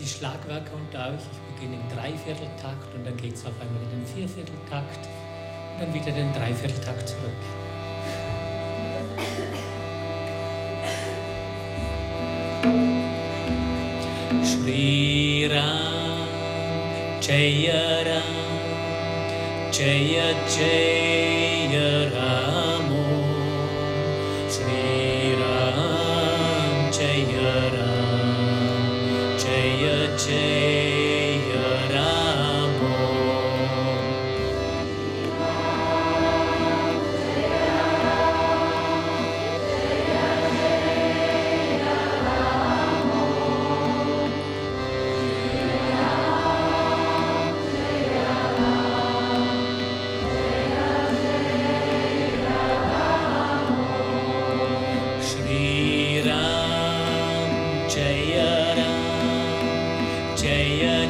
Schlagwerker unter euch. Ich beginne im Dreivierteltakt und dann geht es auf einmal in den Viervierteltakt und dann wieder den Dreivierteltakt zurück. Shri Ram Jaya Ram Jaya Jaya Ramo Jaya Jaya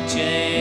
Jaya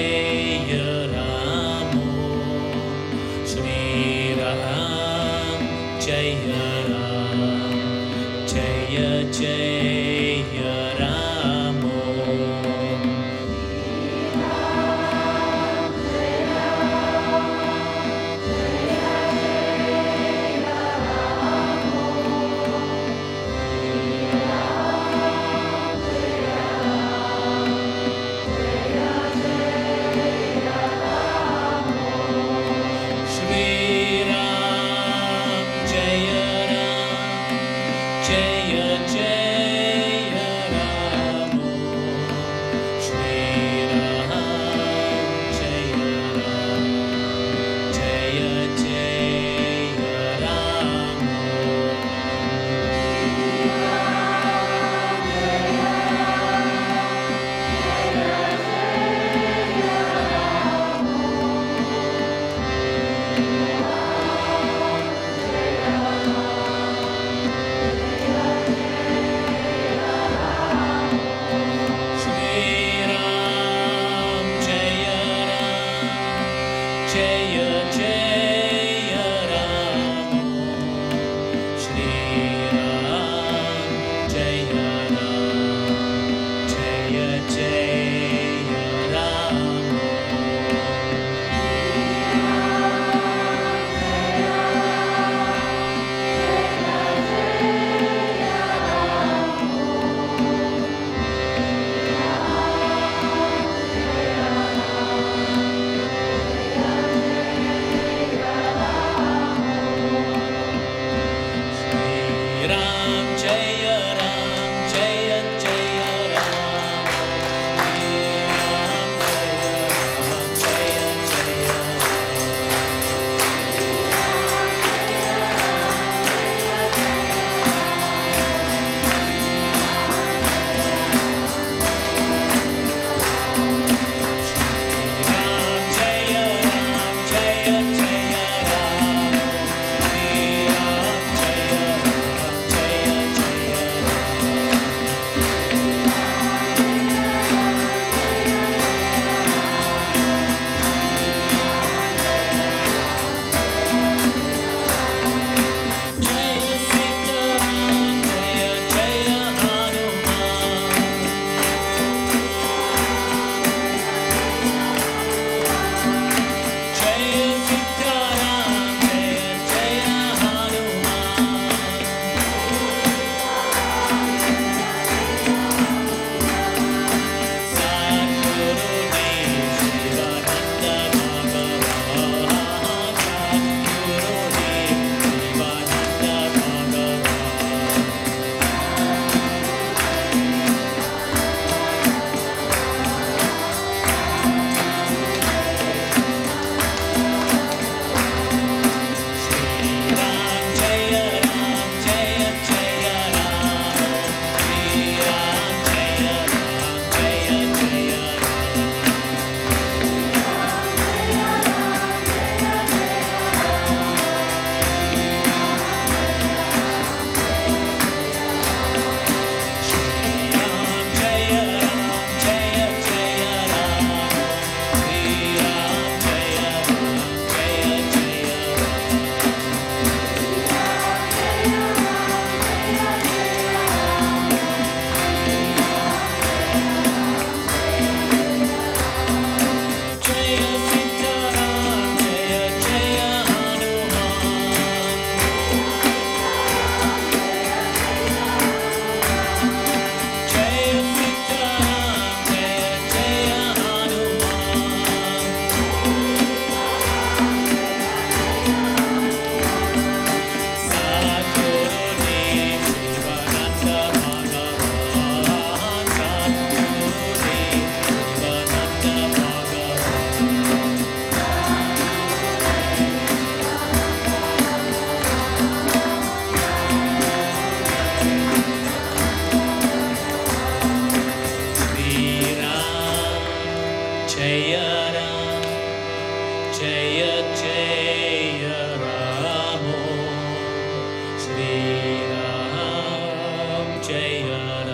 Jaya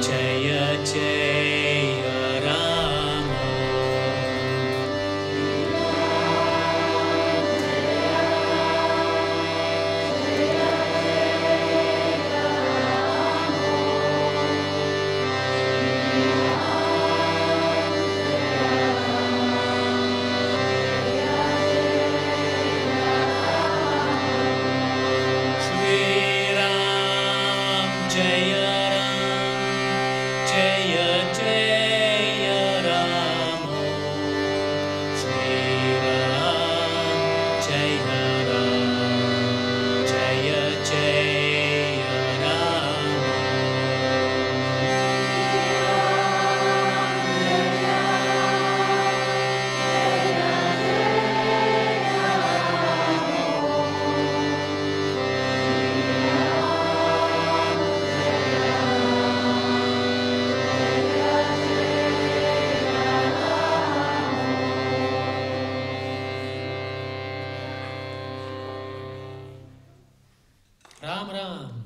Jaya Jaya Ram राम।